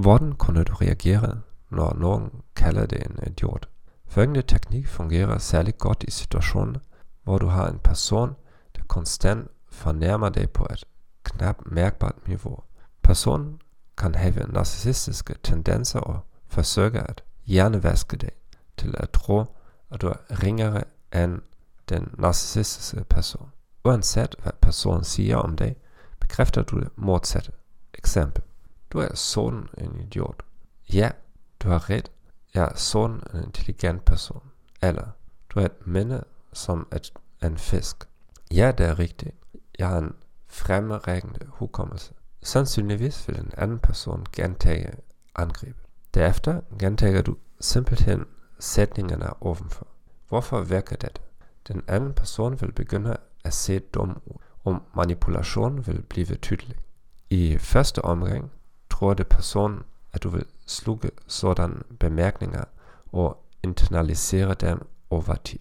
Hvordan kunne du reagere, når nogen kalder dig en idiot? Følgende teknik fungerer særlig godt i situationer, hvor du har en person, der konstant fornærmer dig på et knap mærkbart niveau. Personen kan have narcissistiske tendenser og forsøge at hjernevaske dig til at tro, at du er ringere end den narcissistiske person. Uanset hvad personen siger om dig, bekræfter du det modsatte. Eksempel. Du er sådan en idiot. Ja, du har ret. Jeg er sådan en intelligent person. Eller, du er et minde som et, en fisk. Ja, det er rigtigt. Jeg har en fremrækkende hukommelse. Sandsynligvis vil en anden person gentage angrebet. Derefter gentager du simpelthen sætningerne ovenfor. Hvorfor virker det? Den anden person vil begynde at se dum ud, og manipulation vil blive tydelig. I første omgang tror det Person, at du vil slukke sådanne bemærkninger og internalisere dem over tid.